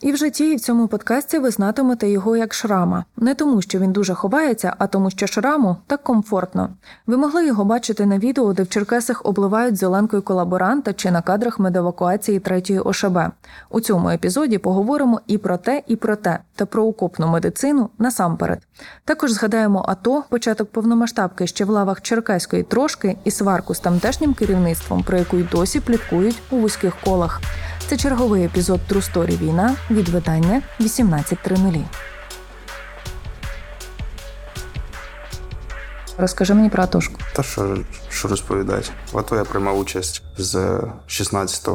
І в житті і в цьому подкасті ви знатимете його як шрама, не тому, що він дуже ховається, а тому, що шраму так комфортно. Ви могли його бачити на відео, де в Черкесах обливають зеленкою колаборанта чи на кадрах медевакуації третьої ОШБ. У цьому епізоді поговоримо і про те, і про те, та про окопну медицину насамперед. Також згадаємо АТО, початок повномасштабки ще в лавах Черкеської трошки і сварку з тамтешнім керівництвом, про яку й досі пліткують у вузьких колах. Це черговий епізод Story Війна від видання 18.00. Розкажи мені про Атошку. Та що, що розповідати? В АТО я приймав участь з 16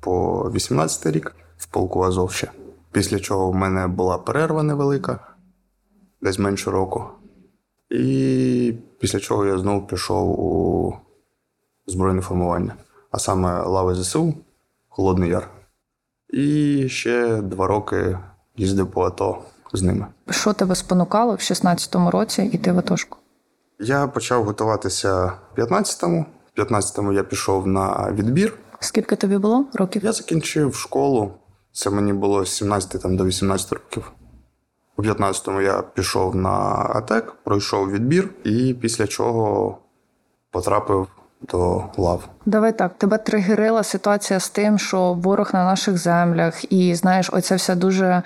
по 18 рік в полку Азов. Після чого в мене була перерва невелика, десь менше року. І після чого я знову пішов у збройне формування, а саме лави ЗСУ, Холодний Яр. І ще два роки їздив по АТО з ними. Що тебе спонукало в 16-му році йти в Атошку? Я почав готуватися в 15-му. В 15-му я пішов на відбір. Скільки тобі було років? Я закінчив школу. Це мені було з 17 там, до 18 років. У 15-му я пішов на АТЕК, пройшов відбір, і після чого потрапив до лав. Давай так, тебе тригерила ситуація з тим, що ворог на наших землях, і знаєш, оця вся дуже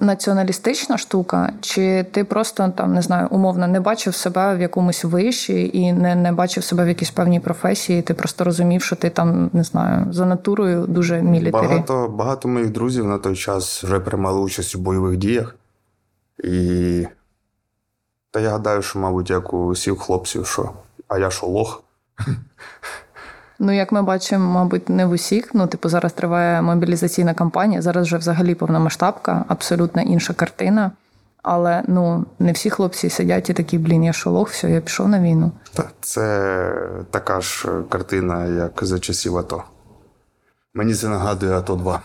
націоналістична штука. Чи ти просто там не знаю, умовно не бачив себе в якомусь виші і не, не бачив себе в якійсь певній професії? Ти просто розумів, що ти там не знаю за натурою дуже мілітарі. Багато, багато моїх друзів на той час вже приймали участь у бойових діях. І та я гадаю, що, мабуть, як у всіх хлопців, що а я що лох. Ну, як ми бачимо, мабуть, не в усіх. Ну, типу, зараз триває мобілізаційна кампанія. Зараз вже взагалі повномасштабка, абсолютно інша картина. Але ну не всі хлопці сидять і такі, блін, я шолох, все, я пішов на війну. Та це така ж картина, як за часів АТО. Мені це нагадує АТО 2.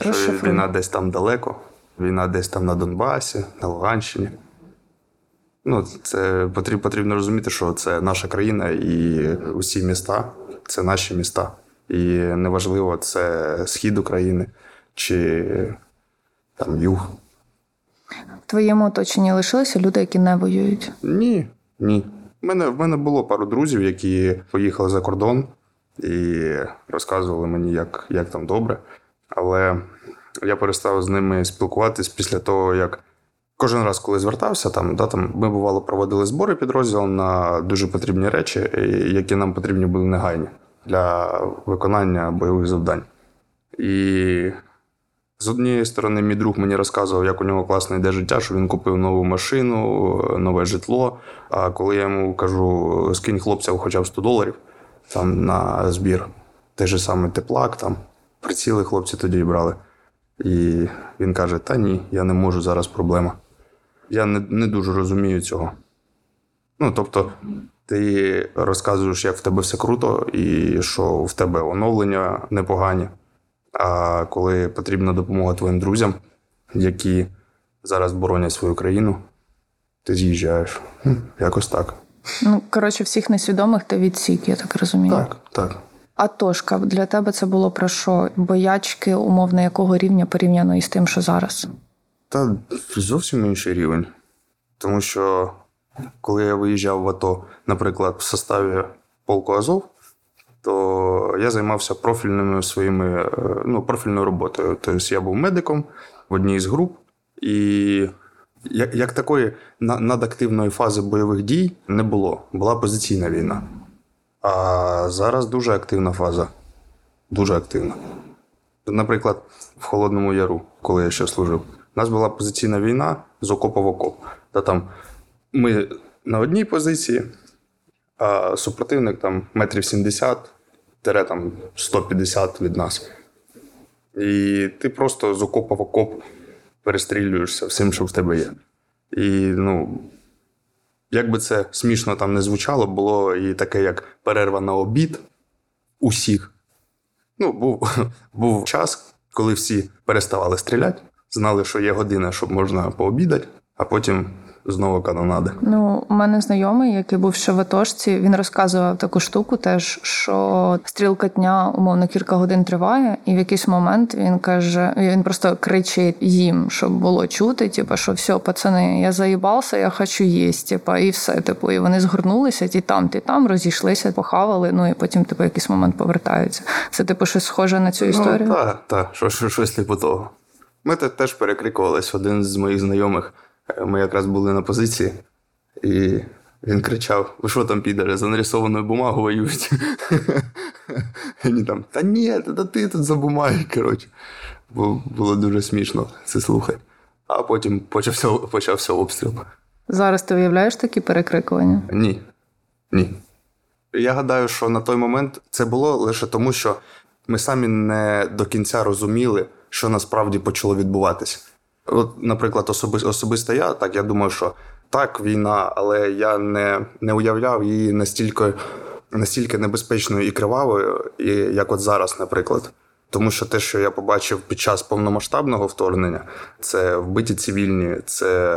Що війна десь там далеко, війна десь там на Донбасі, на Луганщині. Ну, це потрібно, потрібно розуміти, що це наша країна і усі міста це наші міста. І неважливо, це схід України чи там юг. В твоєму оточенні лишилися люди, які не воюють. Ні, ні. В мене, в мене було пару друзів, які поїхали за кордон і розказували мені, як, як там добре. Але я перестав з ними спілкуватись після того, як кожен раз, коли звертався, там, да, там ми бувало проводили збори підрозділом на дуже потрібні речі, які нам потрібні були негайні для виконання бойових завдань. І з однієї сторони, мій друг мені розказував, як у нього класно йде життя, що він купив нову машину, нове житло. А коли я йому кажу, скинь хлопцям хоча б 100 доларів там на збір, той же самий теплак, там приціли хлопці тоді брали. І він каже: Та ні, я не можу, зараз проблема. Я не, не дуже розумію цього. Ну, тобто, ти розказуєш, як в тебе все круто, і що в тебе оновлення непогані. А коли потрібна допомога твоїм друзям, які зараз боронять свою країну, ти з'їжджаєш. Якось так. Ну коротше, всіх несвідомих ти відсік, я так розумію. Так, так. А Тошка, для тебе це було про що? Боячки, умовно, якого рівня порівняно із тим, що зараз? Та зовсім інший рівень. Тому що коли я виїжджав в АТО, наприклад, в составі полку Азов, то я займався профільними своїми, е, ну, профільною роботою. Тобто я був медиком в одній з груп, і як, як такої надактивної фази бойових дій не було. Була позиційна війна. А зараз дуже активна фаза. Дуже активна. Наприклад, в Холодному Яру, коли я ще служив, у нас була позиційна війна з окопа в окоп. Та там ми на одній позиції, а супротивник там метрів 70 тире там 150 від нас. І ти просто з окопа в окоп перестрілюєшся всім, що в тебе є. І ну, як би це смішно там не звучало, було і таке, як перерва на обід усіх. Ну, був, був час, коли всі переставали стріляти, знали, що є година, щоб можна пообідати, а потім знову канонади. Ну, у мене знайомий, який був ще в атошці, він розказував таку штуку, теж що стрілка дня, умовно, кілька годин триває, і в якийсь момент він каже: він просто кричить їм, щоб було чути, типу, що все, пацани, я заїбався, я хочу їсти, типу, і все. Типу, і вони згорнулися, ті там, ті там, розійшлися, похавали. Ну і потім, типу, якийсь момент повертаються. Це типу щось схоже на цю історію. Ну, так, так, що, що, щось типу того. Ми те- теж перекрикувались. Один з моїх знайомих. е, Ми якраз були на позиції, і він кричав: Ви що там, підари, за нарисованою бумагою воюють? Вони там, та ні, та ти тут за бумаги, коротше. Було дуже смішно це слухати. А потім почався, почався обстріл. Зараз ти уявляєш такі перекрикування? Ні. Ні. Я гадаю, що на той момент це було лише тому, що ми самі не до кінця розуміли, що насправді почало відбуватися. От, наприклад, особи, особисто я, так я думаю, що так, війна, але я не, не уявляв її настільки, настільки небезпечною і кривавою, і, як от зараз, наприклад. Тому що те, що я побачив під час повномасштабного вторгнення, це вбиті цивільні, це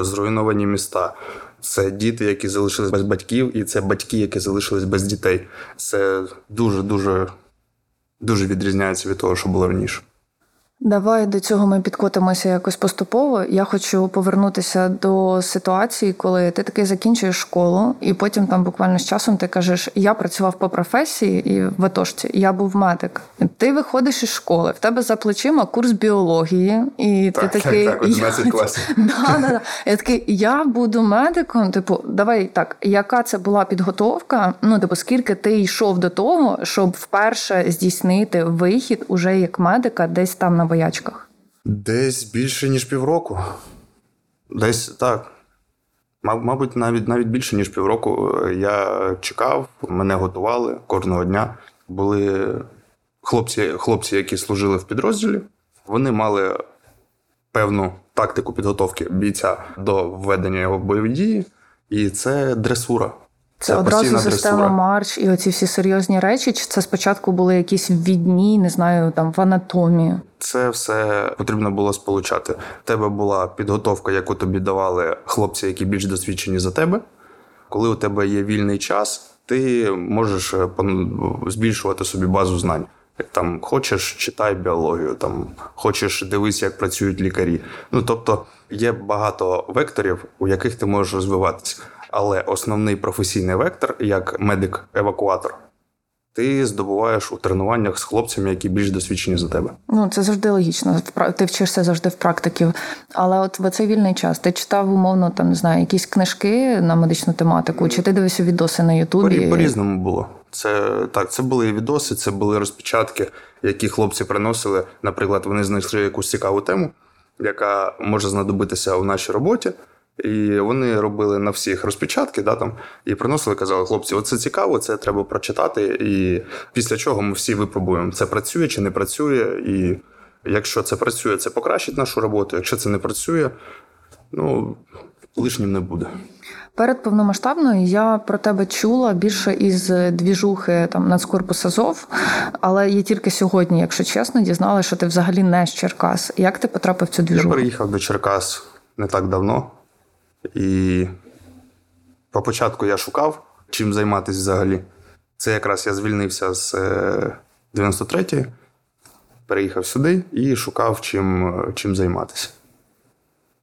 зруйновані міста, це діти, які залишились без батьків, і це батьки, які залишились без дітей. Це дуже дуже дуже відрізняється від того, що було раніше. Давай до цього ми підкотимося якось поступово. Я хочу повернутися до ситуації, коли ти таки закінчуєш школу, і потім там буквально з часом ти кажеш: я працював по професії і в Атошці, я був медик. Ти виходиш із школи, в тебе за плечима курс біології, і Так, ти так, такий так, 11 я- класів. Да, да, да. Я такий, я буду медиком. Типу, давай так, яка це була підготовка? Ну, типу, скільки ти йшов до того, щоб вперше здійснити вихід уже як медика десь там на боячках? Десь більше, ніж півроку. Десь так. Маб- Мабуть, навіть навіть більше, ніж півроку. Я чекав, мене готували кожного дня. Були хлопці, хлопці, які служили в підрозділі. Вони мали певну тактику підготовки бійця до введення його в бойові дії, і це дресура. Це, одразу система марш і оці всі серйозні речі. Чи це спочатку були якісь відні, не знаю, там в анатомії? Це все потрібно було сполучати. У тебе була підготовка, яку тобі давали хлопці, які більш досвідчені за тебе. Коли у тебе є вільний час, ти можеш е, збільшувати собі базу знань. Там хочеш, читай біологію, там хочеш дивись, як працюють лікарі. Ну тобто є багато векторів, у яких ти можеш розвиватися. Але основний професійний вектор, як медик-евакуатор, ти здобуваєш у тренуваннях з хлопцями, які більш досвідчені за тебе. Ну це завжди логічно. Ти вчишся завжди в практиків. Але от в цей вільний час ти читав умовно там не знаю, якісь книжки на медичну тематику, чи ти дивився відоси на Ютубі? По- По-різному було. Це так, це були відоси, це були розпечатки, які хлопці приносили. Наприклад, вони знайшли якусь цікаву тему, яка може знадобитися у нашій роботі. І вони робили на всіх розпечатки, да, там, і приносили, казали, хлопці, оце цікаво, це треба прочитати. І після чого ми всі випробуємо, це працює чи не працює. І якщо це працює, це покращить нашу роботу. Якщо це не працює, ну лишнім не буде. Перед повномасштабною я про тебе чула більше із двіжухи там Нацкорпус Азов, але я тільки сьогодні, якщо чесно, дізналася, що ти взагалі не з Черкас. Як ти потрапив в цю Я двіжуху? переїхав до Черкас не так давно, і по початку я шукав, чим займатися взагалі. Це якраз я звільнився з е, 93-ї, переїхав сюди і шукав, чим, е, чим займатися.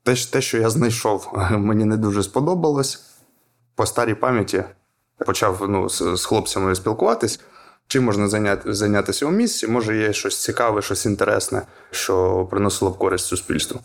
Те, те, що я знайшов, мені не дуже сподобалось. По старій пам'яті почав ну, з, з хлопцями спілкуватись. Чим можна зайняти, зайнятися у місці? Може, є щось цікаве, щось інтересне, що приносило б користь суспільству.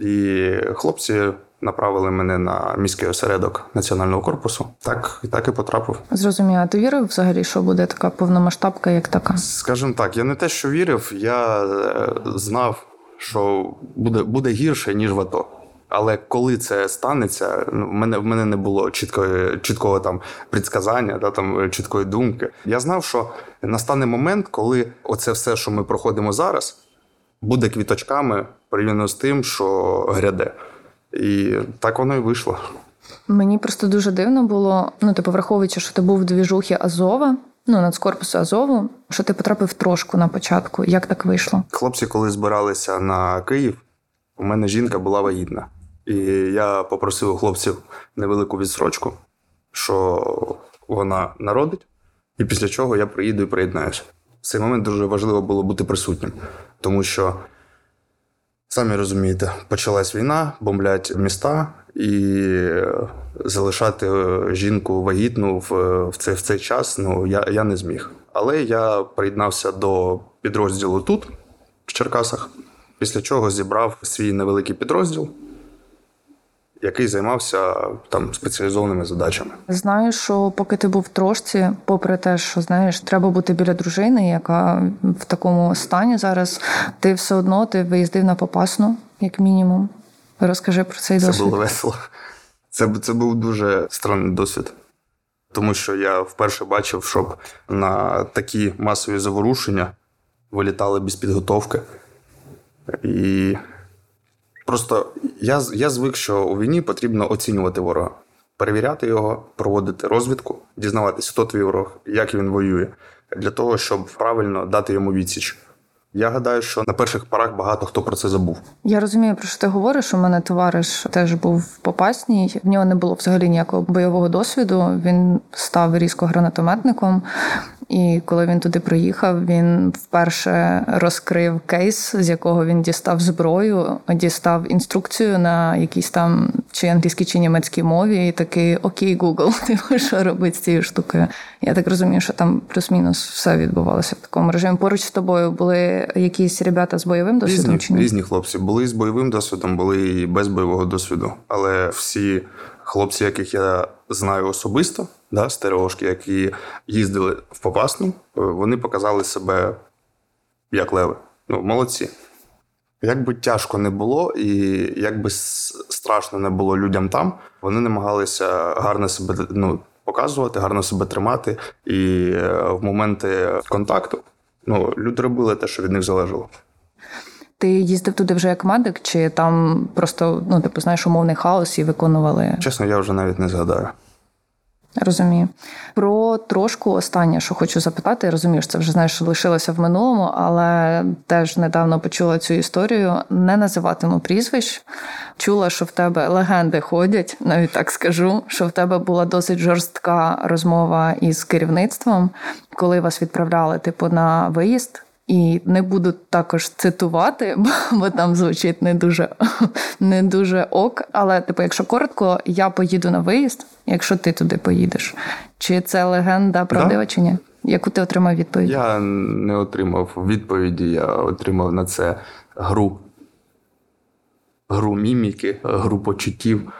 І хлопці направили мене на міський осередок національного корпусу. Так, і так і потрапив. Зрозуміла, ти вірив взагалі, що буде така повномасштабка, як така? Скажімо так, я не те, що вірив, я е, знав, що буде, буде гірше, ніж в АТО. Але коли це станеться, ну, в мене в мене не було чіткої, чіткого там предсказання, да, там е, чіткої думки. Я знав, що настане момент, коли оце все, що ми проходимо зараз, буде квіточками порівняно з тим, що гряде. І так воно і вийшло. Мені просто дуже дивно було, ну, типу, враховуючи, що ти був в двіжухі Азова, ну, нацкорпусу Азову, що ти потрапив трошку на початку. Як так вийшло? Хлопці, коли збиралися на Київ, у мене жінка була вагітна. І я попросив у хлопців невелику відсрочку, що вона народить, і після чого я приїду і приєднаюся. В цей момент дуже важливо було бути присутнім, тому що, самі розумієте, почалась війна, бомблять міста, і е, залишати е, жінку вагітну в, в, цей, в цей час ну, я, я не зміг. Але я приєднався до підрозділу тут, в Черкасах, після чого зібрав свій невеликий підрозділ, який займався там спеціалізованими задачами. Знаю, що поки ти був в трошці, попри те, що знаєш, треба бути біля дружини, яка в такому стані зараз, ти все одно ти виїздив на попасну, як мінімум. Розкажи про цей Це досвід. було весело. Це, це був дуже странний досвід. Тому що я вперше бачив, щоб на такі масові заворушення вилітали без підготовки. І просто я, я звик, що у війні потрібно оцінювати ворога, перевіряти його, проводити розвідку, дізнаватися, хто твій ворог, як він воює, для того, щоб правильно дати йому відсіч. Я гадаю, що на перших порах багато хто про це забув. Я розумію, про що ти говориш. У мене товариш теж був попасній. В нього не було взагалі ніякого бойового досвіду. Він став різко гранатометником. І коли він туди приїхав, він вперше розкрив кейс, з якого він дістав зброю, дістав інструкцію на якійсь там чи англійській, чи німецькій мові, і такий окей, Google, ти що робити з цією штукою. Я так розумію, що там плюс-мінус все відбувалося в такому режимі. Поруч з тобою були якісь ребята з бойовим досвідом Різні, чи ні? різні хлопці. Були з бойовим досвідом, були і без бойового досвіду. Але всі хлопці, яких я знаю особисто, да, стереошки, які їздили в Попасну, е, вони показали себе як леви. Ну, молодці. Як би тяжко не було, і як би страшно не було людям там, вони намагалися гарно себе ну, показувати, гарно себе тримати. І е, в моменти контакту ну, люди робили те, що від них залежало. Ти їздив туди вже як медик, чи там просто, ну, типу, знаєш, умовний хаос і виконували? Чесно, я вже навіть не згадаю. Розумію. Про трошку останнє, що хочу запитати, я розумію, що це вже знаєш, лишилося в минулому, але теж недавно почула цю історію. Не називатиму прізвищ. Чула, що в тебе легенди ходять, навіть так скажу, що в тебе була досить жорстка розмова із керівництвом, коли вас відправляли, типу, на виїзд. І не буду також цитувати, бо, бо там звучить не дуже, не дуже ок. Але, типу, якщо коротко, я поїду на виїзд, якщо ти туди поїдеш. Чи це легенда правдива чи ні? Яку ти отримав відповідь? Я не отримав відповіді, я отримав на це гру. Гру міміки, гру почуттів,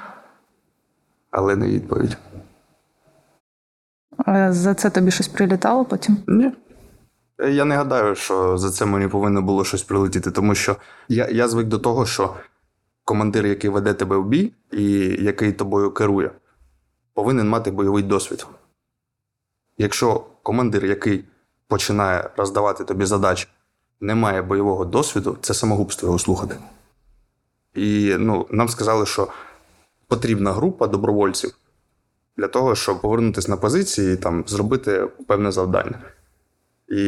але не відповідь. Е, За це тобі щось прилітало потім? Ні. Я не гадаю, що за це мені повинно було щось прилетіти, тому що я, я звик до того, що командир, який веде тебе в бій і який тобою керує, повинен мати бойовий досвід. Якщо командир, який починає роздавати тобі задачі, не має бойового досвіду, це самогубство його слухати. І ну, нам сказали, що потрібна група добровольців для того, щоб повернутися на позиції і там зробити певне завдання. І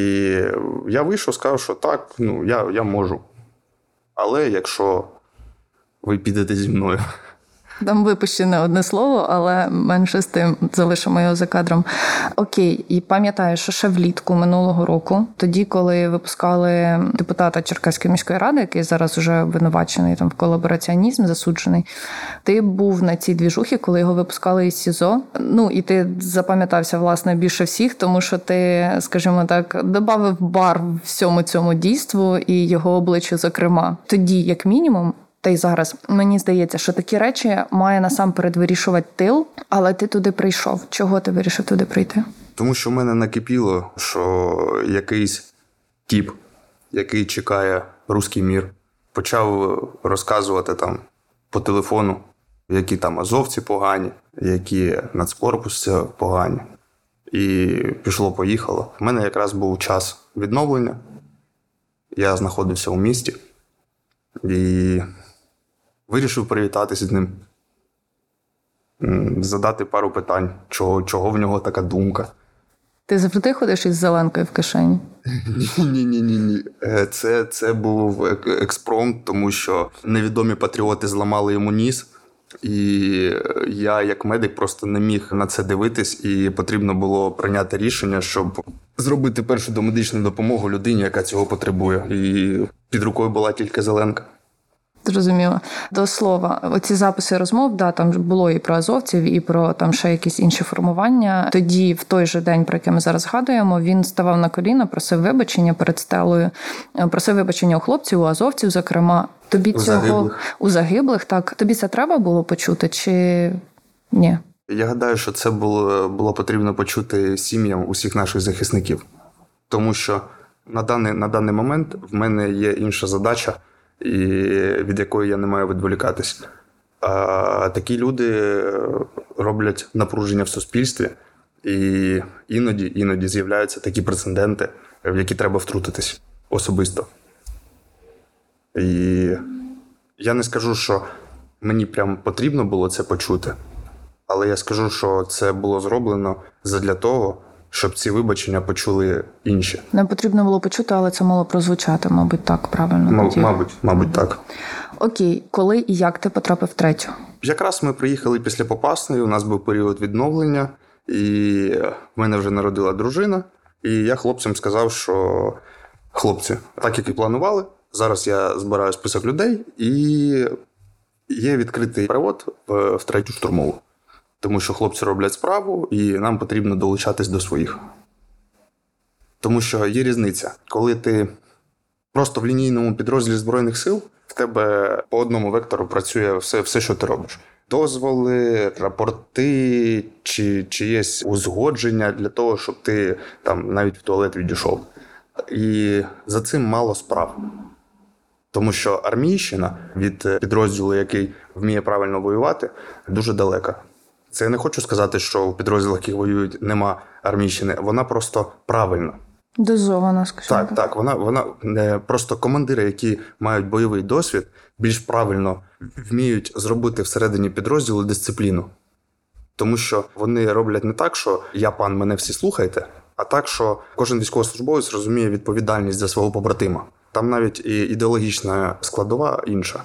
я вийшов, сказав, що так, ну, я, я можу. Але якщо ви підете зі мною, Там випущене одне слово, але менше з тим залишимо його за кадром. Окей, і пам'ятаю, що ще влітку минулого року, тоді, коли випускали депутата Черкаської міської ради, який зараз уже обвинувачений там в колабораціонізм, засуджений, ти був на цій двіжухі, коли його випускали із СІЗО. Ну і ти запам'ятався власне більше всіх, тому що ти, скажімо так, додав бар всьому цьому дійству і його обличчю, зокрема, тоді, як мінімум. Та й зараз мені здається, що такі речі має насамперед вирішувати тил, але ти туди прийшов. Чого ти вирішив туди прийти? тому що в мене накипіло, що якийсь тіп, який чекає руський мір, почав розказувати там по телефону, які там азовці погані, які нацкорпусці погані. І пішло-поїхало. У мене якраз був час відновлення. Я знаходився у місті і вирішив привітатися з ним, задати пару питань, чого, чого в нього така думка. Ти завжди ходиш із зеленкою в кишені? Ні, ні, ні, ні. Це, це був експромт, тому що невідомі патріоти зламали йому ніс. І я, як медик, просто не міг на це дивитись, і потрібно було прийняти рішення, щоб зробити першу домедичну допомогу людині, яка цього потребує. І під рукою була тільки зеленка. Зрозуміло. До слова, оці записи розмов, да, там було і про азовців, і про там ще якісь інші формування. Тоді, в той же день, про який ми зараз згадуємо, він ставав на коліна, просив вибачення перед стелою, е, просив вибачення у хлопців, у азовців, зокрема. Тобі У цього загиблих. у загиблих, так тобі це треба було почути, чи ні? Я гадаю, що це було, було потрібно почути сім'ям усіх наших захисників. Тому що на даний, на даний момент в мене є інша задача, і від якої я не маю відволікатись. А такі люди роблять напруження в суспільстві, і іноді, іноді з'являються такі прецеденти, в які треба втрутитись особисто. І я не скажу, що мені прям потрібно було це почути. Але я скажу, що це було зроблено задля того, щоб ці вибачення почули інші. Не потрібно було почути, але це мало прозвучати, мабуть, так правильно. М- мабуть, мабуть, так. Окей, коли і як ти потрапив в третю? Якраз ми приїхали після Попасної, у нас був період відновлення, і в мене вже народила дружина. І я хлопцям сказав, що хлопці, так як і планували, зараз я збираю список людей, і є відкритий перевод в, в третю штурмову. Тому що хлопці роблять справу, і нам потрібно долучатись до своїх. Тому що є різниця, коли ти просто в лінійному підрозділі Збройних сил в тебе по одному вектору працює все, все що ти робиш. Дозволи, рапорти, чи, чи є узгодження для того, щоб ти там навіть в туалет відійшов. І за цим мало справ. Тому що армійщина від підрозділу, який вміє правильно воювати, дуже далека. Це я не хочу сказати, що в підрозділах, які воюють, нема армійщини. Вона просто правильна. Дозована, скажімо Так, так, вона, вона е, просто командири, які мають бойовий досвід, більш правильно вміють зробити всередині підрозділу дисципліну. Тому що вони роблять не так, що я пан, мене всі слухайте, а так, що кожен військовослужбовець розуміє відповідальність за свого побратима. Там навіть і ідеологічна складова інша.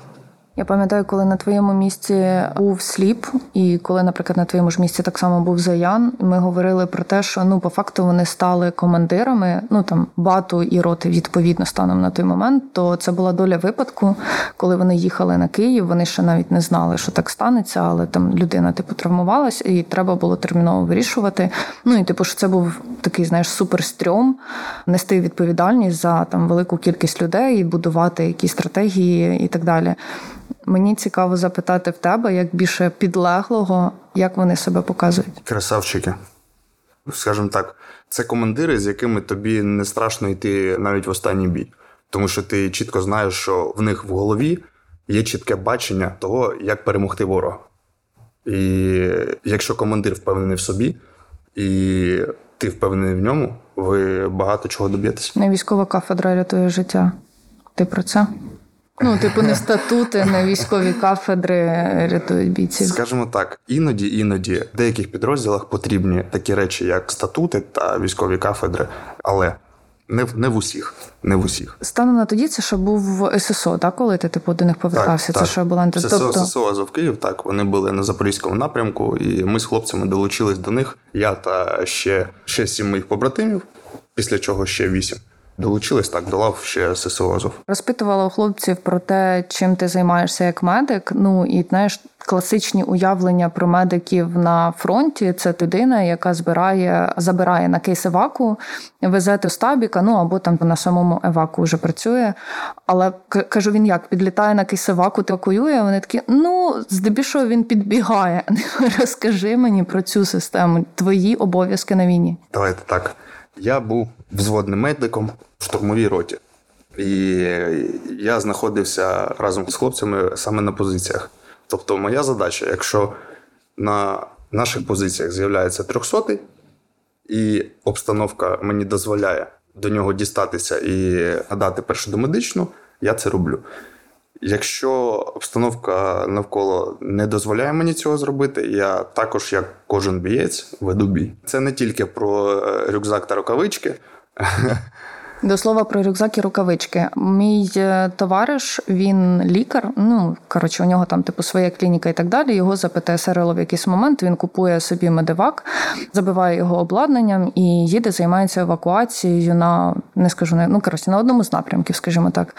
Я пам'ятаю, коли на твоєму місці був сліп, і коли, наприклад, на твоєму ж місці так само був Заян, ми говорили про те, що ну по факту вони стали командирами, ну там бату і роти відповідно станом на той момент. То це була доля випадку, коли вони їхали на Київ. Вони ще навіть не знали, що так станеться, але там людина типу травмувалась, і треба було терміново вирішувати. Ну і типу, що це був такий, знаєш, суперстрьом нести відповідальність за там велику кількість людей, і будувати якісь стратегії і так далі. Мені цікаво запитати в тебе, як більше підлеглого, як вони себе показують. Красавчики. Скажімо так, це командири, з якими тобі не страшно йти навіть в останній бій. Тому що ти чітко знаєш, що в них в голові є чітке бачення того, як перемогти ворога. І якщо командир впевнений в собі, і ти впевнений в ньому, ви багато чого доб'єтесь. Не військова кафедра рятує життя. Ти про це? Ну, типу, не статути, не військові кафедри рятують бійців. Скажімо так, іноді, іноді в деяких підрозділах потрібні такі речі, як статути та військові кафедри, але не в не в усіх. Не в усіх. Станом на тоді це ще був ССО, так, коли ти типу до них повертався. це ще була ССО, тобто, ССО Азов Київ, так, вони були на Запорізькому напрямку, і ми з хлопцями долучились до них. Я та ще, ще сім моїх побратимів, після чого ще вісім. Долучились так, до лав ще ССО Азов. Розпитувала у хлопців про те, чим ти займаєшся як медик. Ну і знаєш, класичні уявлення про медиків на фронті це людина, яка збирає, забирає на кейс еваку, везе до стабіка, ну або там на самому еваку вже працює. Але кажу, він як підлітає на кейс еваку, евакуює. Вони такі, ну здебільшого він підбігає. Розкажи мені про цю систему, твої обов'язки на війні. Давайте так. Я був взводним медиком в штурмовій роті. І я знаходився разом з хлопцями саме на позиціях. Тобто, моя задача, якщо на наших позиціях з'являється трьохсотий, і обстановка мені дозволяє до нього дістатися і надати першу домедичну, я це роблю. Якщо обстановка навколо не дозволяє мені цього зробити, я також, як кожен бієць, веду бій. Це не тільки про е, рюкзак та рукавички. До слова про рюкзак і рукавички. Мій е, товариш, він лікар. Ну коротше, у нього там типу своя клініка і так далі. Його за ПТСРЛ в якийсь момент він купує собі медивак, забиває його обладнанням і їде, займається евакуацією на не скажу не ну коротше, на одному з напрямків, скажімо так.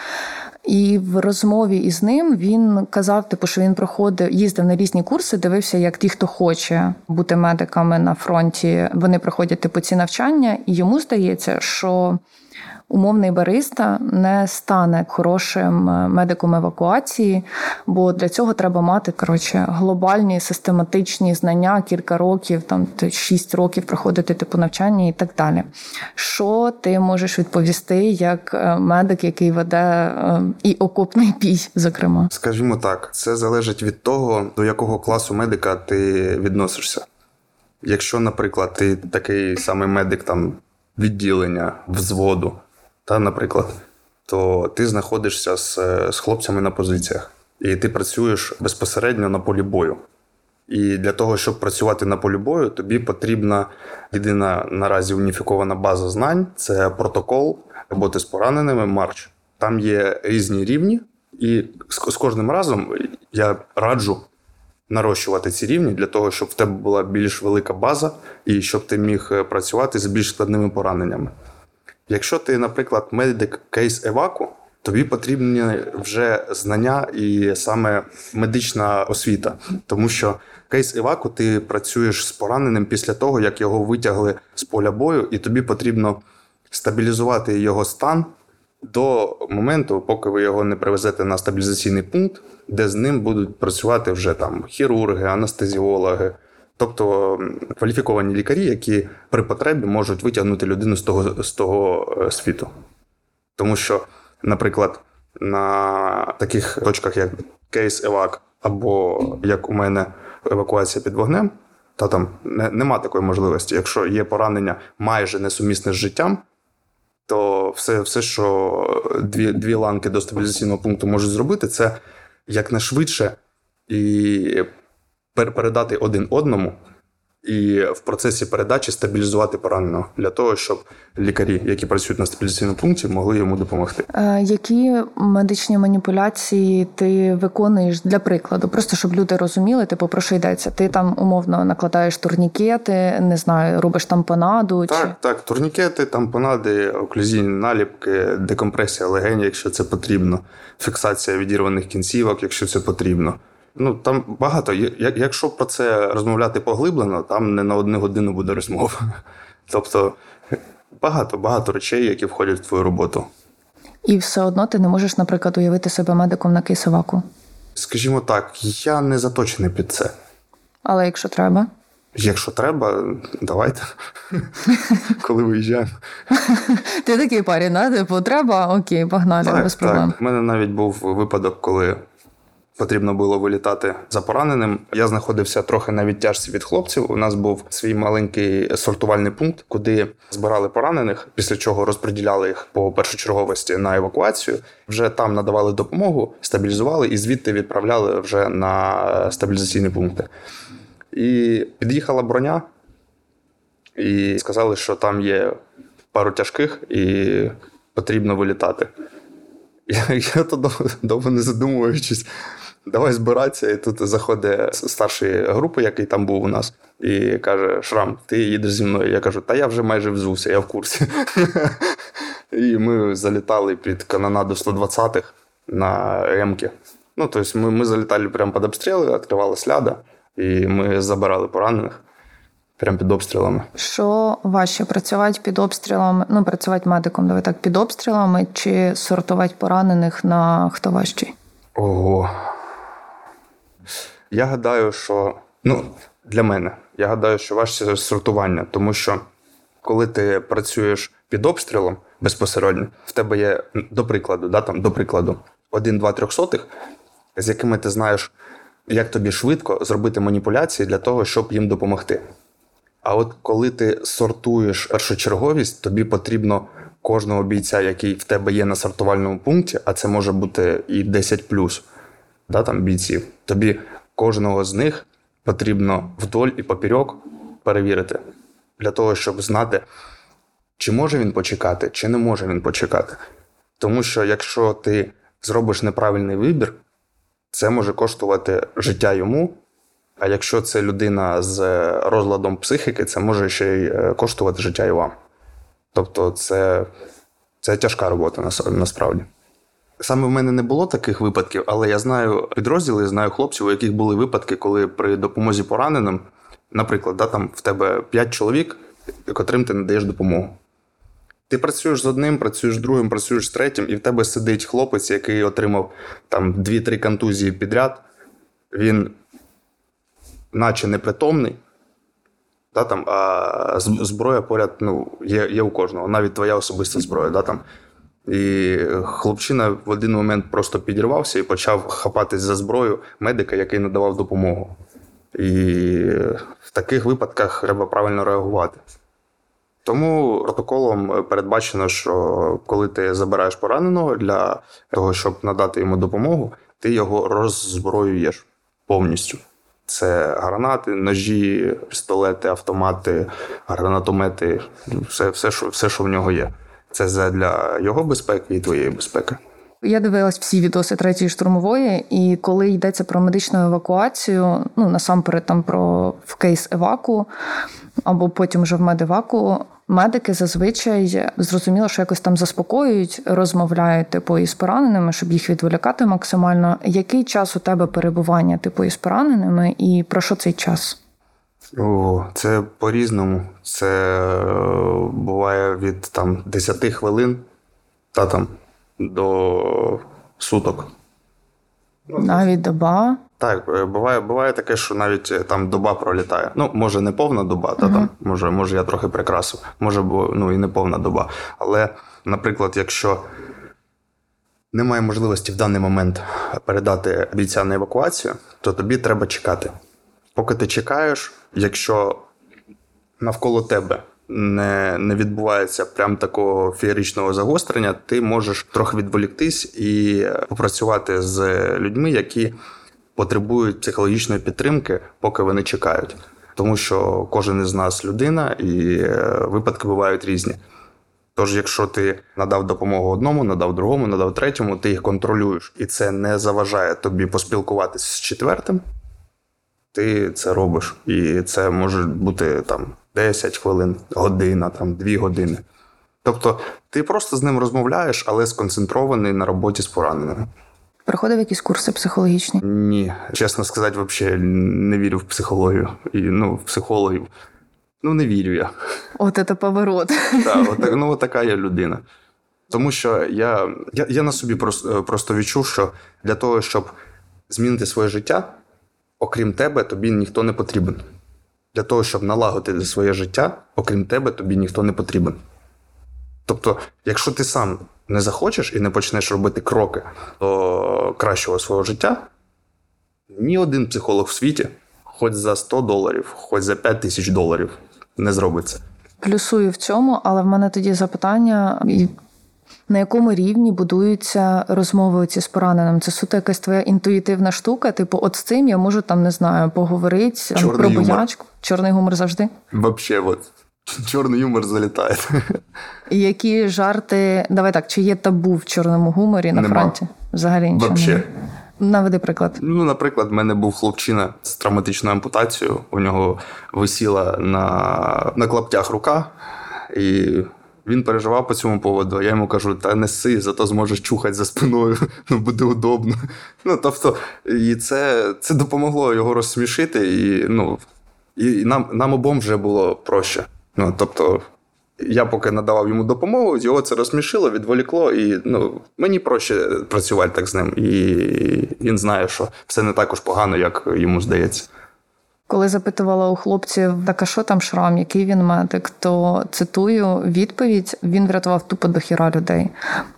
І в розмові із ним він казав, типу, що він проходив, їздив на різні курси, дивився, як ті, хто хоче бути медиками на фронті, вони проходять типу ці навчання, і йому здається, що умовний бариста не стане хорошим е, медиком евакуації, бо для цього треба мати коротше глобальні систематичні знання, кілька років, там 6 років проходити типу навчання і так далі. Що ти можеш відповісти як е, медик, який веде е, і окопний бій, зокрема? Скажімо так, це залежить від того, до якого класу медика ти відносишся. Якщо, наприклад, ти такий самий медик там відділення, взводу, та, наприклад, то ти знаходишся з, з хлопцями на позиціях, і ти працюєш безпосередньо на полі бою. І для того, щоб працювати на полі бою, тобі потрібна єдина наразі уніфікована база знань це протокол роботи з пораненими марч. Там є різні рівні, і з кожним разом я раджу нарощувати ці рівні для того, щоб в тебе була більш велика база і щоб ти міг е, працювати з більш складними пораненнями. Якщо ти, наприклад, медик кейс еваку, тобі потрібні вже знання і саме медична освіта, тому що кейс еваку ти працюєш з пораненим після того, як його витягли з поля бою, і тобі потрібно стабілізувати його стан до моменту, поки ви його не привезете на стабілізаційний пункт, де з ним будуть працювати вже там хірурги, анестезіологи. Тобто кваліфіковані лікарі, які при потребі можуть витягнути людину з того, з того е, світу. Тому що, наприклад, на таких точках, як кейс евак, або як у мене евакуація під вогнем, та там не, нема такої можливості. Якщо є поранення майже несумісне з життям, то все, все що дві, дві ланки до стабілізаційного пункту можуть зробити, це якнайшвидше і передати один одному, і в процесі передачі стабілізувати пораненого для того, щоб лікарі, які працюють на стабілізаційному пункті, могли йому допомогти. Е, Які медичні маніпуляції ти виконуєш для прикладу? Просто щоб люди розуміли, типу про що йдеться. Ти там умовно накладаєш турнікети, не знаю, робиш тампонаду чи Так, так, турнікети, тампонади, оклюзійні наліпки, декомпресія легень, якщо це потрібно, фіксація відірваних кінцівок, якщо це потрібно. Ну там багато. Якщо про це розмовляти поглиблено, там не на одну годину буде розмова. Тобто багато, багато речей, які входять в твою роботу. і все одно ти не можеш, наприклад, уявити себе медиком на кейсоваку. Скажімо так, я не заточений під це. Але якщо треба, Якщо треба, давайте. Коли виїжджаємо. ти такий парень, да? типу, треба, окей, погнали, без проблем. Так. У мене навіть був випадок, коли потрібно було вилітати за пораненим. Я знаходився трохи на відтяжці від хлопців. У нас був свій маленький сортувальний пункт, куди збирали поранених, після чого розподіляли їх по першочерговості на евакуацію. Вже там надавали допомогу, стабілізували і звідти відправляли вже на стабілізаційні пункти. І під'їхала броня, і сказали, що там є пару тяжких, і потрібно вилітати. Я, я то довго не задумуючись, давай збиратися. І тут заходить старший групи, який там був у нас, і каже: Шрам, ти їдеш зі мною. Я кажу, та я вже майже взувся, я в курсі. І ми залітали під канонаду 120-х на Емки. Ну, тобто ми, ми залітали прямо під обстріли, відкривали сляда, і ми забирали поранених прямо під обстрілами. Що важче працювати під обстрілами, ну працювати медиком, давай так, під обстрілами чи сортувати поранених на хто важчий? Ого. Я гадаю, що ну, для мене, я гадаю, що важче сортування, тому що коли ти працюєш під обстрілом безпосередньо, в тебе є, до прикладу, да, там, до прикладу, один, два трьохсотих, з якими ти знаєш, як тобі швидко зробити маніпуляції для того, щоб їм допомогти. А от коли ти сортуєш першочерговість, тобі потрібно кожного бійця, який в тебе є на сортувальному пункті, а це може бути і 10 да, там бійців, тобі кожного з них потрібно вдоль і поперек перевірити для того, щоб знати, чи може він почекати, чи не може він почекати. Тому що якщо ти зробиш неправильний вибір, це може коштувати життя йому. А якщо це людина з розладом психіки, це може ще й е, коштувати життя і вам. Тобто, це, це тяжка робота нас- насправді. Саме в мене не було таких випадків, але я знаю підрозділи, знаю хлопців, у яких були випадки, коли при допомозі пораненим, наприклад, да, там в тебе 5 чоловік, котрим ти надаєш допомогу. Ти працюєш з одним, працюєш з другим, працюєш з третім, і в тебе сидить хлопець, який отримав там 2-3 контузії підряд. Він, наче непритомний, да, там, а зброя поряд ну, є, є у кожного, навіть твоя особиста зброя. Да, там. І хлопчина в один момент просто підірвався і почав хапатись за зброю медика, який надавав допомогу. І в таких випадках треба правильно реагувати. Тому протоколом передбачено, що коли ти забираєш пораненого для того, щоб надати йому допомогу, ти його роззброюєш повністю. Це гранати, ножі, пістолети, автомати, гранатомети, все, все, що, все, що в нього є. Це для його безпеки і твоєї безпеки. Я дивилась всі відоси третьої штурмової, і коли йдеться про медичну евакуацію, ну насамперед там про в кейс еваку або потім вже в медеваку, медики зазвичай зрозуміло, що якось там заспокоюють, розмовляють типу із пораненими, щоб їх відволікати максимально. Який час у тебе перебування типу із пораненими, і про що цей час? О, це по-різному. Це е, буває від там 10 хвилин та там до суток. Навіть доба. Так, е, буває, буває таке, що навіть е, там доба пролітає. Ну, може, не повна доба, та там, може, може, я трохи прикрасив, може, бо ну, і не повна доба. Але, наприклад, якщо немає можливості в даний момент передати бійця на евакуацію, то тобі треба чекати. Поки ти чекаєш, якщо навколо тебе не, не відбувається прям такого феєричного загострення, ти можеш трохи відволіктись і попрацювати з людьми, які потребують психологічної підтримки, поки вони чекають. Тому що кожен із нас людина, і е, випадки бувають різні. Тож, якщо ти надав допомогу одному, надав другому, надав третьому, ти їх контролюєш, і це не заважає тобі поспілкуватися з четвертим, ти це робиш. І це може бути там 10 хвилин, година, там 2 години. Тобто ти просто з ним розмовляєш, але сконцентрований на роботі з пораненими. Проходив якісь курси психологічні. Ні, чесно сказати, взагалі не вірю в психологію. І, ну, в психологів. Ну, не вірю я. От це поворот. Так, отак, ну, така я людина. Тому що я, я, я на собі просто, просто відчув, що для того, щоб змінити своє життя, окрім тебе, тобі ніхто не потрібен. Для того, щоб налагодити своє життя, окрім тебе, тобі ніхто не потрібен. Тобто, якщо ти сам не захочеш і не почнеш робити кроки до кращого свого життя, ні один психолог в світі, хоч за 100 доларів, хоч за 5 тисяч доларів, не зробить це. Плюсую в цьому, але в мене тоді запитання. і На якому рівні будуються розмови ці з пораненим? Це суто якась твоя інтуїтивна штука? Типу, от з цим я можу там не знаю, поговорити там, про юмор. боячку. Чорний гумор завжди. Вообще, от чорний юмор залітає. Які жарти, давай так, чи є табу в чорному гуморі на Нема. фронті? Взагалі нічого Вообще. Наведи приклад. Ну, наприклад, в мене був хлопчина з травматичною ампутацією. У нього висіла на, на клаптях рука, і він переживав по цьому поводу. Я йому кажу: та неси, зато зможеш чухати за спиною, ну буде удобно. Ну, тобто, і це, це допомогло його розсмішити, і, ну, і нам, нам обом вже було проще. Ну, тобто, я поки надавав йому допомогу, його це розсмішило, відволікло, і ну, мені проще працювати так з ним. І він знає, що все не також погано, як йому здається. Коли запитувала у хлопців, так а що там шрам, який він медик, то цитую відповідь: він врятував тупо до хіра людей.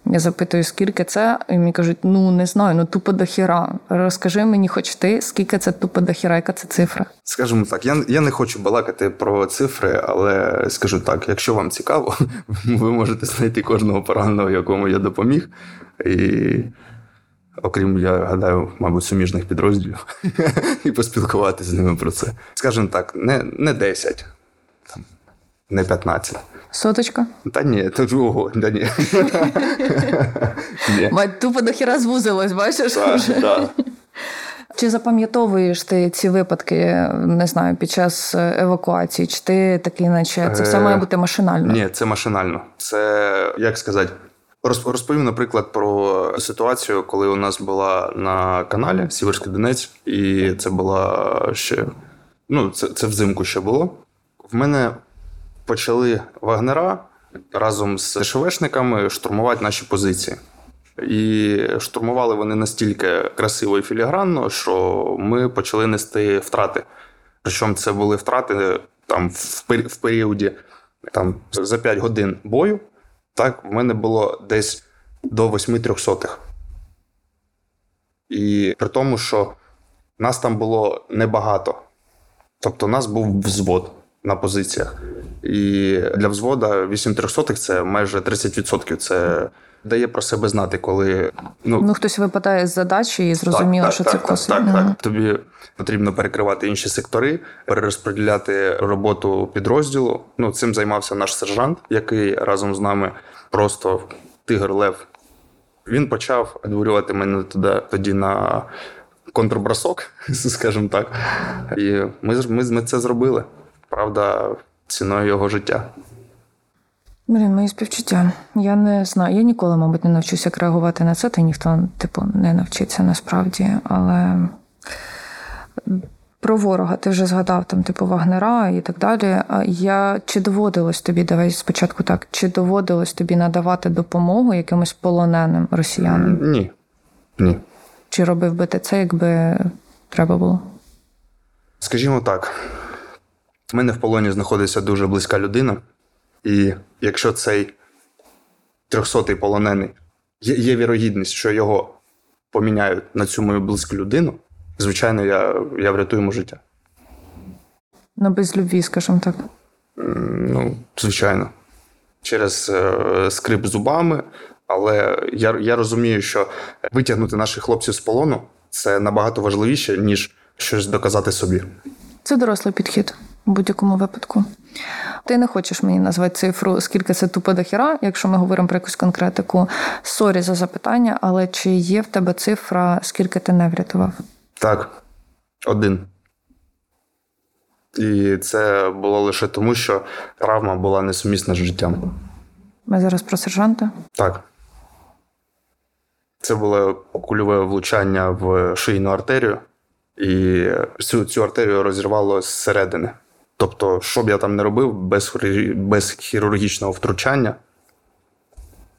Я запитую, скільки це, і мені кажуть, ну не знаю, ну тупо до хіра. Розкажи мені, хоч ти, скільки це тупо до хіра, яка це цифра? Скажімо так, я, я не хочу балакати про цифри, але скажу так: якщо вам цікаво, ви можете знайти кожного пораненого, якому я допоміг. І окрім, я гадаю, мабуть, суміжних підрозділів, і поспілкуватися з ними про це. Скажімо так, не, не 10, там, не 15. Соточка? Та ні, то ого, та ні. Мать, тупо до хіра звузилось, бачиш? Так, вже? так. Чи запам'ятовуєш ти ці випадки, не знаю, під час е, евакуації? Чи ти такий, наче це все Е, має бути машинально? Ні, це машинально. Це як сказати. Роз- Розповім, наприклад, про ситуацію, коли у нас була на каналі Сіверський Донець, і це була ще. Ну, це, це взимку ще було. В мене почали вагнера разом з ДШВшниками штурмувати наші позиції. І штурмували вони настільки красиво і філігранно, що ми почали нести втрати. Причому це були втрати там в, в періоді там, за 5 годин бою. Так, в мене було десь до 8 трьохсотих. І при тому, що нас там було небагато. Тобто, у нас був взвод на позиціях. І для взвода 8 трьохсотих це майже 30%. Це дає про себе знати, коли ну, Ну, хтось випадає з задачі і зрозуміло, так, що так, це так. Так, Мгм. так. Тобі потрібно перекривати інші сектори, перерозподіляти роботу підрозділу. Ну, цим займався наш сержант, який разом з нами просто тигр Лев. Він почав відбурювати мене туди, тоді на контрбросок, скажімо так. І ми, ми, ми це зробили. Правда, ціною його життя. Блін, мої співчуття. Я не знаю. Я ніколи, мабуть, не навчуся як реагувати на це, та ніхто, типу, не навчиться насправді. Але про ворога ти вже згадав там, типу, Вагнера і так далі. А Я чи доводилось тобі, давай спочатку так, чи доводилось тобі надавати допомогу якимось полоненим росіянам? Ні. Ні. Чи робив би ти це, якби треба було? Скажімо так, в мене в полоні знаходиться дуже близька людина, і якщо цей трьохсотий полонений є, є вірогідність, що його поміняють на цю мою близьку людину, звичайно, я, я врятую йому життя. Ну, без любві, скажімо так. Ну, звичайно, через е, скрип зубами, але я, я розумію, що витягнути наших хлопців з полону це набагато важливіше, ніж щось доказати собі. Це дорослий підхід в будь-якому випадку. Ти не хочеш мені назвати цифру, скільки це тупо до хіра, якщо ми говоримо про якусь конкретику. Sorry за запитання, але чи є в тебе цифра, скільки ти не врятував? Так, один. І це було лише тому, що травма була несумісна з життям. Ми зараз про сержанта. Так. Це було кульове влучання в шийну артерію, і цю, цю артерію розірвало зсередини. Тобто, що б я там не робив, без, без хірургічного втручання,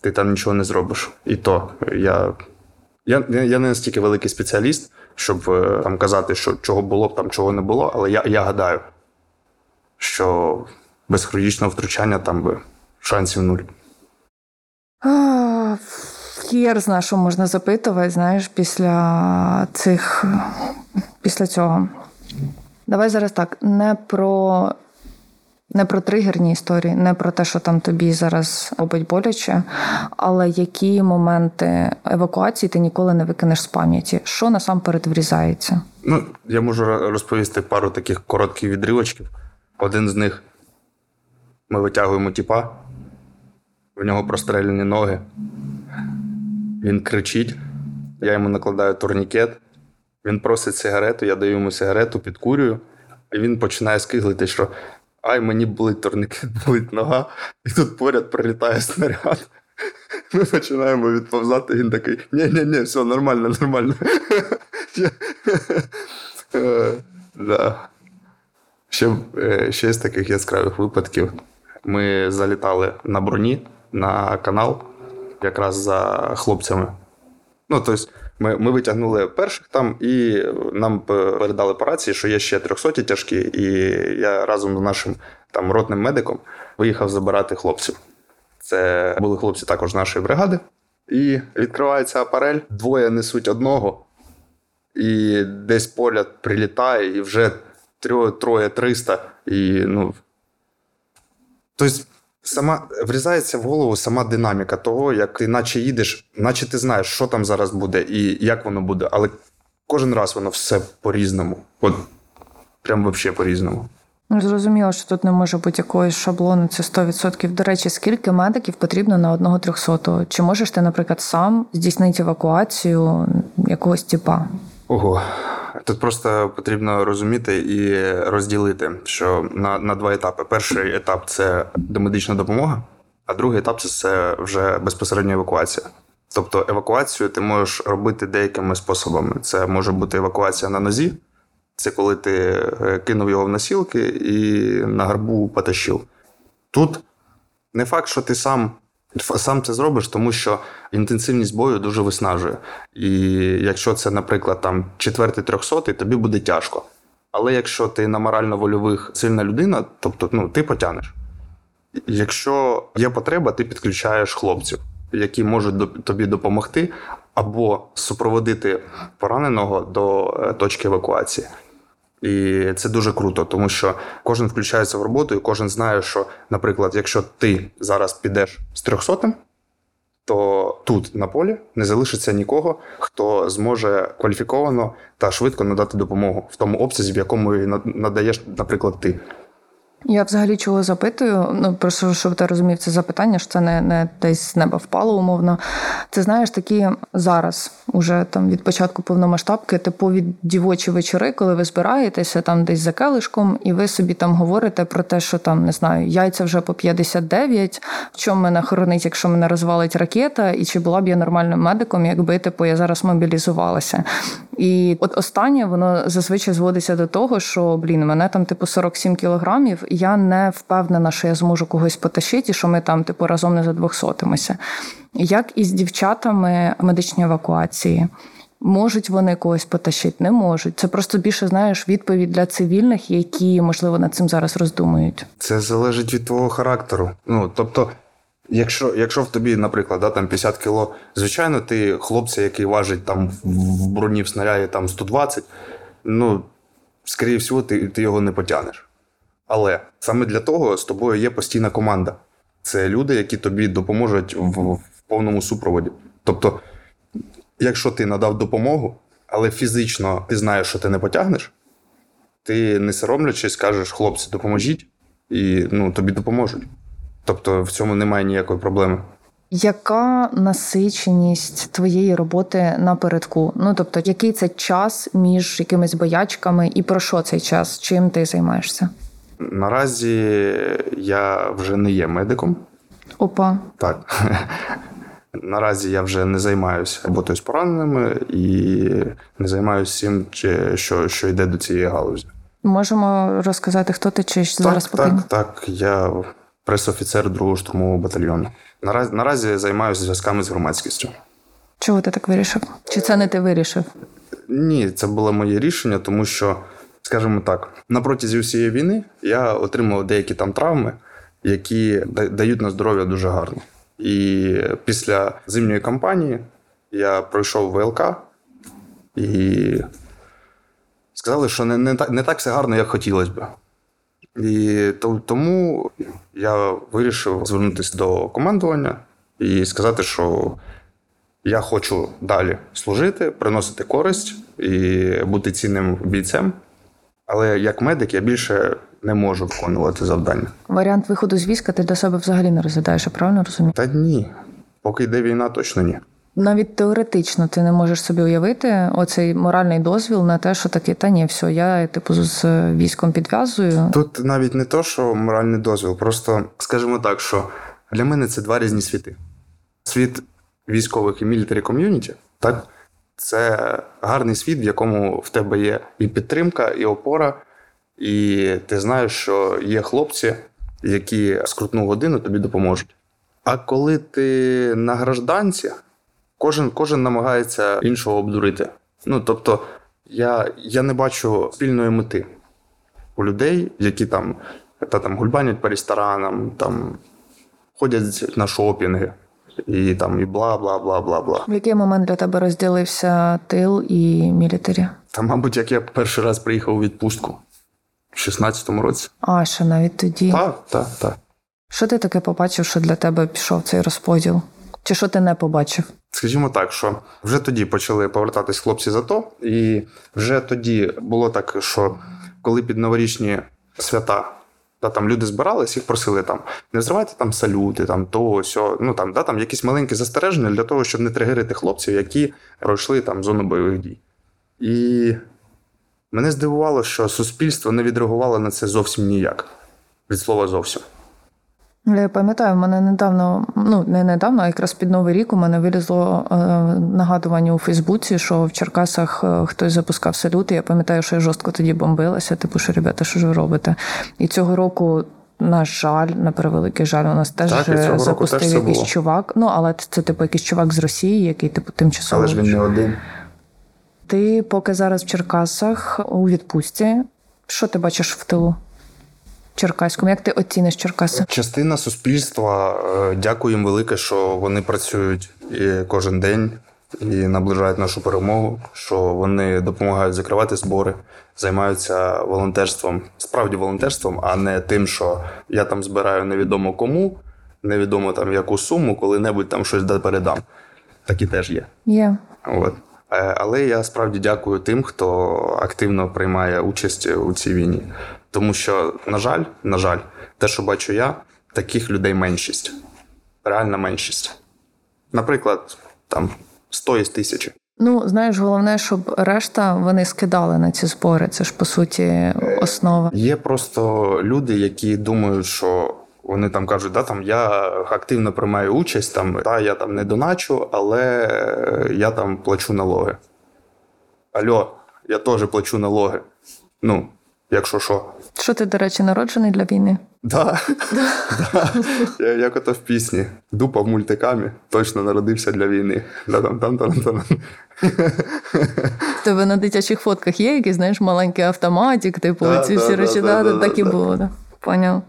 ти там нічого не зробиш. І то я, я, я не настільки великий спеціаліст, щоб е, там казати, що чого було б там, чого не було, але я, я гадаю, що без хірургічного втручання там би шансів нуль. А, Хер зна, що можна запитувати, знаєш, після цих після цього. Давай зараз так, не про. Не про тригерні історії, не про те, що там тобі зараз робить боляче, але які моменти евакуації ти ніколи не викинеш з пам'яті? Що насамперед врізається? Ну, я можу розповісти пару таких коротких відривочків. Один з них ми витягуємо тіпа, в нього прострелені ноги. Він кричить, я йому накладаю турнікет, він просить сигарету, я даю йому сигарету, підкурюю, і він починає скиглити, що ай, мені болить турнікет, болить нога, і тут поряд прилітає снаряд. Ми починаємо відповзати, він такий: ні-ні-ні, все нормально, нормально. Е, Да. Ще, е, ще з таких яскравих випадків. Ми залітали на броні на канал якраз за хлопцями. Ну, тобто, Ми, ми витягнули перших там, і нам передали по рації, що є ще 300 тяжкі, і я разом з нашим там ротним медиком виїхав забирати хлопців. Це були хлопці також нашої бригади. І відкривається апарель, двоє несуть одного, і десь поля прилітає, і вже троє, 300. І ну. Тобто, сама врізається в голову сама динаміка того, як ти наче їдеш, наче ти знаєш, що там зараз буде і як воно буде, але кожен раз воно все по-різному. От прям взагалі по-різному. Ну, Зрозуміло, що тут не може бути якогось шаблону, це 100%. До речі, скільки медиків потрібно на одного трьохсотого? Чи можеш ти, наприклад, сам здійснити евакуацію якогось типа? Ого. Тут просто потрібно розуміти і розділити, що на, на два етапи. Перший етап це домедична допомога, а другий етап це, вже безпосередня евакуація. Тобто евакуацію ти можеш робити деякими способами. Це може бути евакуація на нозі, це коли ти е, кинув його в носілки і на гарбу потащив. Тут не факт, що ти сам, сам це зробиш, тому що інтенсивність бою дуже виснажує. І якщо це, наприклад, там четвертий трьохсотий, тобі буде тяжко. Але якщо ти на морально-вольових сильна людина, тобто ну, ти потягнеш. Якщо є потреба, ти підключаєш хлопців, які можуть тобі допомогти, або супроводити пораненого до е, точки евакуації. І це дуже круто, тому що кожен включається в роботу, і кожен знає, що, наприклад, якщо ти зараз підеш з трьохсотим, то тут на полі не залишиться нікого, хто зможе кваліфіковано та швидко надати допомогу в тому обсязі, в якому надаєш, наприклад, ти. Я взагалі чого запитую? Ну просто щоб ти розумів це запитання, що це не, не десь з неба впало умовно. Це знаєш такі зараз, уже там від початку повномасштабки, типові дівочі вечори, коли ви збираєтеся там десь за келишком, і ви собі там говорите про те, що там не знаю, яйця вже по 59, в чому мене хоронить, якщо мене розвалить ракета, і чи була б я нормальним медиком, якби типу я зараз мобілізувалася. І от останнє воно зазвичай зводиться до того, що блін, мене там типу 47 кілограмів, я не впевнена, що я зможу когось потащити, і що ми там типу разом не задвохсотимося. Як із дівчатами медичні евакуації? Можуть вони когось потащити, не можуть. Це просто більше знаєш відповідь для цивільних, які можливо над цим зараз роздумують. Це залежить від твого характеру. Ну, тобто, якщо, якщо в тобі, наприклад, да, там 50 кіло, звичайно, ти хлопця, який важить там в- броні в снаряді там 120, ну, скоріше всього, ти, ти його не потягнеш. Але саме для того з тобою є постійна команда. Це люди, які тобі допоможуть в, в повному супроводі. Тобто, якщо ти надав допомогу, але фізично ти знаєш, що ти не потягнеш, ти не соромлячись, кажеш, хлопці, допоможіть, і ну, тобі допоможуть. Тобто в цьому немає ніякої проблеми. Яка насиченість твоєї роботи напередку? Ну тобто, який це час між якимись боячками, і про що цей час? Чим ти займаєшся? Наразі я вже не є медиком. Опа, Так. Наразі я вже не займаюся роботою з пораненими і не займаюся всім, чи- що, що йде до цієї галузі. можемо розказати, хто ти чи зараз так, спокійно? так, так. Я пресофіцер 2-го штурмового батальйону. Наразі, наразі займаюся зв'язками з громадськістю. Чого ти так вирішив? Чи це не ти вирішив? Ні, це було моє рішення, тому що, скажімо так, на протязі всієї війни я отримав деякі там травми, які дають на здоров'я дуже гарно. І після зимньої кампанії я пройшов ВЛК і сказали, що не, не, не так все гарно, як хотілося б. І то- тому я вирішив звернутися до командування і сказати, що я хочу далі служити, приносити користь і бути цінним бійцем. Але як медик я більше не можу виконувати завдання. Варіант виходу з війська ти для себе взагалі не розглядаєш, я правильно розумію? Та ні, поки йде війна, точно ні. Навіть теоретично ти не можеш собі уявити оцей моральний дозвіл на те, що таке, та ні, все, я типу з військом підв'язую. Тут навіть не то, що моральний дозвіл, просто скажімо так, що для мене це два різні світи. Світ військових і мілітарі ком'юніті, так? Це гарний світ, в якому в тебе є і підтримка, і опора, і ти знаєш, що є хлопці, які скрутну годину тобі допоможуть. А коли ти на гражданці, Кожен, кожен намагається іншого обдурити. Ну, тобто, я, я не бачу спільної мети у людей, які там, та, там гульбанять по ресторанам, там, ходять на шопінги і там і бла, бла, бла, бла, бла. В який момент для тебе розділився тил і мілітарі? Та, мабуть, як я перший раз приїхав у відпустку в 16-му році. А, ще навіть тоді. Так, так, так. Що ти таке побачив, що для тебе пішов цей розподіл? Чи що ти не побачив? Скажімо так, що вже тоді почали повертатись хлопці з АТО, і вже тоді було так, що коли під новорічні свята. Та там люди збирались, їх просили там не зривайте там салюти, там то сьо, ну там да там якісь маленькі застереження для того, щоб не тригерити хлопців, які пройшли там зону бойових дій. І мене здивувало, що суспільство не відреагувало на це зовсім ніяк. Від слова зовсім. Я пам'ятаю, в мене недавно, ну не недавно, а якраз під Новий рік у мене вилізло е, нагадування у Фейсбуці, що в Черкасах е, хтось запускав салюти. Я пам'ятаю, що я жорстко тоді бомбилася. Типу, що ребята, що ж ви робите? І цього року. На жаль, на превеликий жаль, у нас теж Так, запустив теж якийсь було. чувак. Ну, але це типу якийсь чувак з Росії, який типу тимчасово. Але ж він не один. Ти поки зараз в Черкасах у відпустці. Що ти бачиш в тилу? Черкаському? Як ти оціниш Черкаси? Частина суспільства, е, дякую їм велике, що вони працюють і кожен день і наближають нашу перемогу, що вони допомагають закривати збори, займаються волонтерством, справді волонтерством, а не тим, що я там збираю невідомо кому, невідомо там яку суму, коли-небудь там щось да передам. Такі теж є. Є. От. Е, Але я справді дякую тим, хто активно приймає участь у цій війні. Тому що, на жаль, на жаль, те, що бачу я, таких людей меншість. Реальна меншість. Наприклад, там 100 із тисячі. Ну, знаєш, головне, щоб решта вони скидали на ці збори. Це ж по суті основа. Є просто люди, які думають, що вони там кажуть, да, там я активно приймаю участь, там, та я там не доначу, але я там плачу налоги. Альо, я теж плачу налоги. Ну, якщо що. Що ти, до речі, народжений для війни? Да. да. Я, як ото в пісні. Дупа в мультикамі, точно народився для війни. Тебе на дитячих фотках є якийсь, знаєш, маленький автоматик, типу, ці всі речі, так і було. Поняв.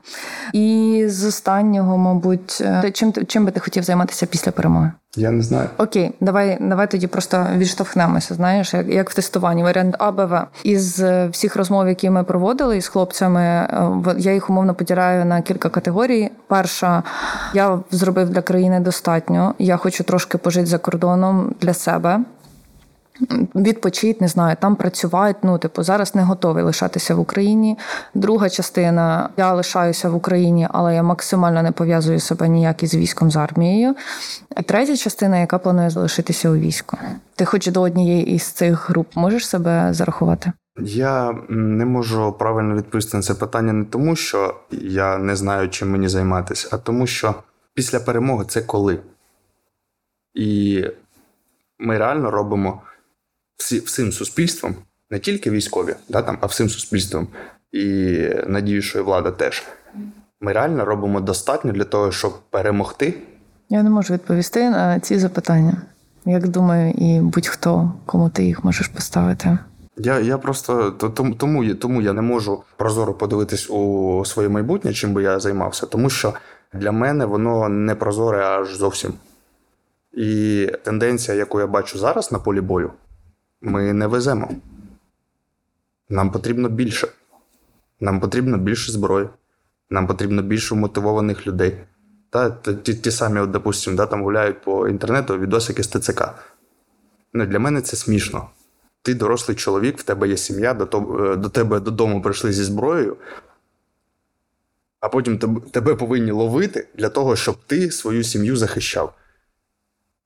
І з останнього, мабуть, е, чим, чим би ти хотів займатися після перемоги? Я не знаю. Окей, давай, давай тоді просто відштовхнемося. Знаєш, як, як в тестуванні, варіант А, Б, В. Із е, всіх розмов, які ми проводили із хлопцями, е, я їх умовно поділяю на кілька категорій. Перша, я зробив для країни достатньо. Я хочу трошки пожити за кордоном для себе. Відпочити, не знаю, там працювати. Ну, типу, зараз не готовий лишатися в Україні. Друга частина я лишаюся в Україні, але я максимально не пов'язую себе ніяк із військом з армією. І третя частина, яка планує залишитися у війську. Ти хоч до однієї із цих груп можеш себе зарахувати? Я не можу правильно відповісти на це питання не тому, що я не знаю, чим мені займатися, а тому, що після перемоги це коли. І ми реально робимо всім суспільством, не тільки військові, да, там, а всім суспільством, і надію, що і влада теж. Ми реально робимо достатньо для того, щоб перемогти. Я не можу відповісти на ці запитання. Як думаю, і будь-хто, кому ти їх можеш поставити. Я, я просто тому, тому, тому я не можу прозоро подивитись у своє майбутнє, чим би я займався, тому що для мене воно не прозоре аж зовсім. І тенденція, яку я бачу зараз на полі бою, ми не веземо. Нам потрібно більше. Нам потрібно більше зброї, нам потрібно більше мотивованих людей. Та, ті, ті самі, от, допустим, да, там гуляють по інтернету відосики з ТЦК. Ну, для мене це смішно. Ти дорослий чоловік, в тебе є сім'я, до, е, до тебе додому прийшли зі зброєю, а потім теб- тебе повинні ловити для того, щоб ти свою сім'ю захищав.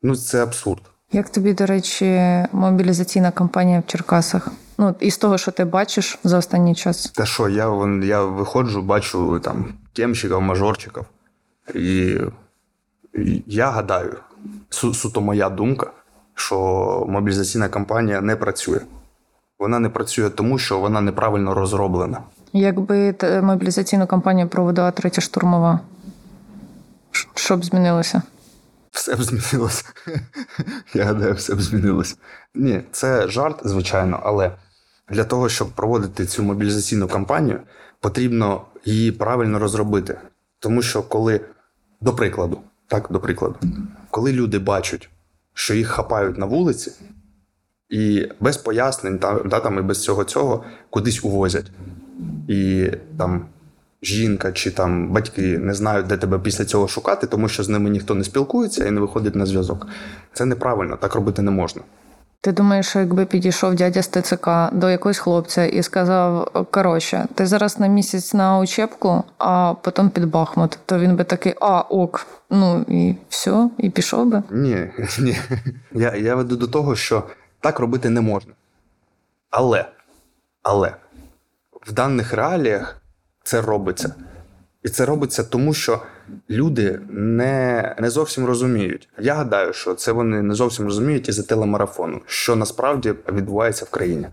Ну, це абсурд. Як тобі, до речі, мобілізаційна кампанія в Черкасах? Ну, із того, що ти бачиш за останній час. Та що, я, я виходжу, бачу там темщиків, мажорчиків. І, я гадаю, су, суто моя думка, що мобілізаційна кампанія не працює. Вона не працює тому, що вона неправильно розроблена. Якби мобілізаційну кампанію проводила третя штурмова, що б змінилося? Все б змінилося. Я гадаю, все б змінилося. Ні, це жарт, звичайно, але для того, щоб проводити цю мобілізаційну кампанію, потрібно її правильно розробити. Тому що коли, до прикладу, так, до прикладу, коли люди бачать, що їх хапають на вулиці, і без пояснень, та, да, там, і без цього цього кудись увозять. І там жінка чи там батьки не знають, де тебе після цього шукати, тому що з ними ніхто не спілкується і не виходить на зв'язок. Це неправильно, так робити не можна. Ти думаєш, що якби підійшов дядя з ТЦК до якогось хлопця і сказав: коротше, ти зараз на місяць на учебку, а потім під Бахмут, то він би такий, а ок, ну і все, і пішов би. Ні, ні. Я, я веду до того, що так робити не можна. Але, але в даних реаліях це робиться. І це робиться тому, що люди не, не зовсім розуміють. Я гадаю, що це вони не зовсім розуміють із-за телемарафону, що насправді відбувається в країні.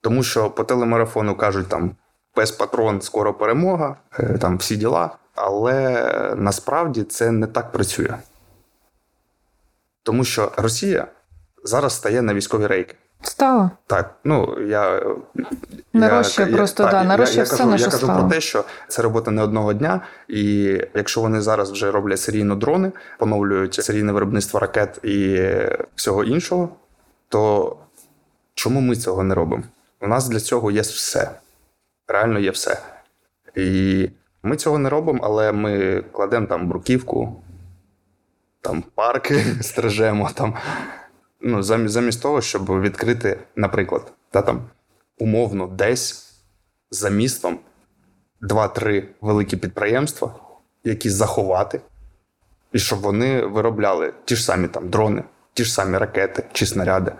Тому що по телемарафону кажуть там пес патрон, скоро перемога, е, там всі діла. Але насправді це не так працює. Тому що Росія зараз стає на військові рейки. Стало. Так, ну я Нарощує просто, да, нарощує я, все, кажу, на я кажу стало. про те, що це робота не одного дня, і якщо вони зараз вже роблять серійно дрони, поновлюють серійне виробництво ракет і всього іншого, то чому ми цього не робимо? У нас для цього є все. Реально є все. І ми цього не робимо, але ми кладемо там бруківку, там парки стрижемо там. Ну, замість, замість того, щоб відкрити, наприклад, та там умовно десь за містом два-три великі підприємства, які заховати, і щоб вони виробляли ті ж самі там дрони, ті ж самі ракети чи снаряди,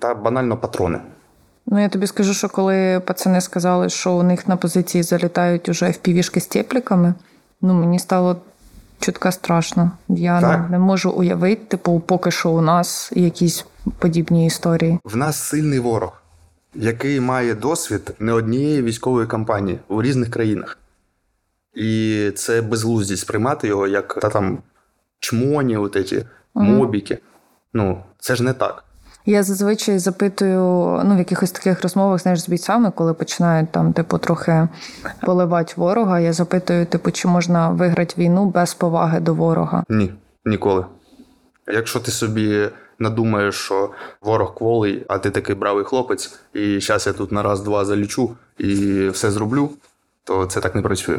та банально патрони. Ну я тобі скажу, що коли пацани сказали, що у них на позиції залітають уже впівішки з тепліками, ну мені стало чутка страшно. Я Так. не, не можу уявити, типу, поки що у нас якісь подібні історії. В нас сильний ворог, який має досвід не однієї військової кампанії у різних країнах. І це безглуздість сприймати його як та там чмоні, от ці, мобіки. Ну, це ж не так. Я зазвичай запитую ну, в якихось таких розмовах знаєш, з бійцями, коли починають там, типу, трохи поливати ворога. Я запитую, типу, чи можна виграти війну без поваги до ворога. Ні, ніколи. Якщо ти собі надумаєш, що ворог кволий, а ти такий бравий хлопець, і зараз я тут на раз-два залічу і все зроблю, то це так не працює.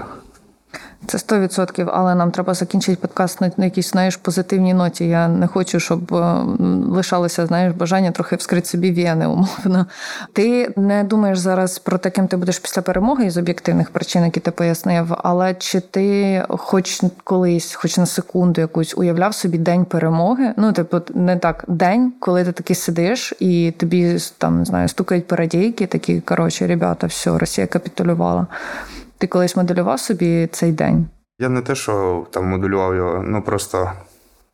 Це 100%, але нам треба закінчити подкаст на, якійсь знаєш, позитивній ноті. Я не хочу, щоб е, лишалося знаєш, бажання трохи вскрити собі вени, умовно. Ти не думаєш зараз про те, ким ти будеш після перемоги із об'єктивних причин, які ти пояснив. Але чи ти хоч колись, хоч на секунду якусь уявляв собі день перемоги? Ну, типу, не так день, коли ти такий сидиш і тобі там не знаю, стукають парадійки, такі коротше, ребята, все, Росія капітулювала. Ти колись моделював собі цей день? Я не те, що там моделював його, ну просто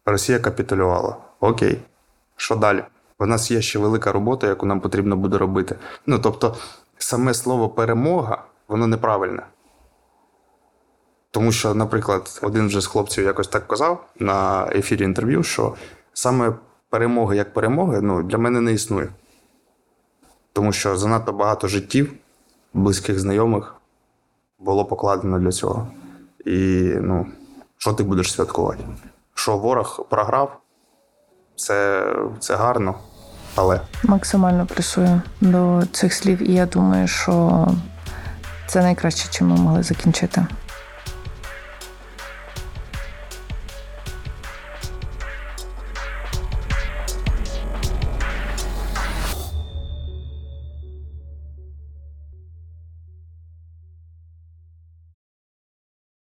Росія капітулювала. Окей. Що далі? У нас є ще велика робота, яку нам потрібно буде робити. Ну тобто, саме слово перемога, воно неправильне. Тому що, наприклад, один вже з хлопців якось так казав на ефірі інтерв'ю, що саме перемоги як перемоги ну, для мене не існує. Тому що занадто багато життів, близьких знайомих було покладено для цього. І ну, що ти будеш святкувати? Що ворог програв, це, це гарно, але Максимально плюсую до цих слів, і я думаю, що це найкраще, чим ми могли закінчити.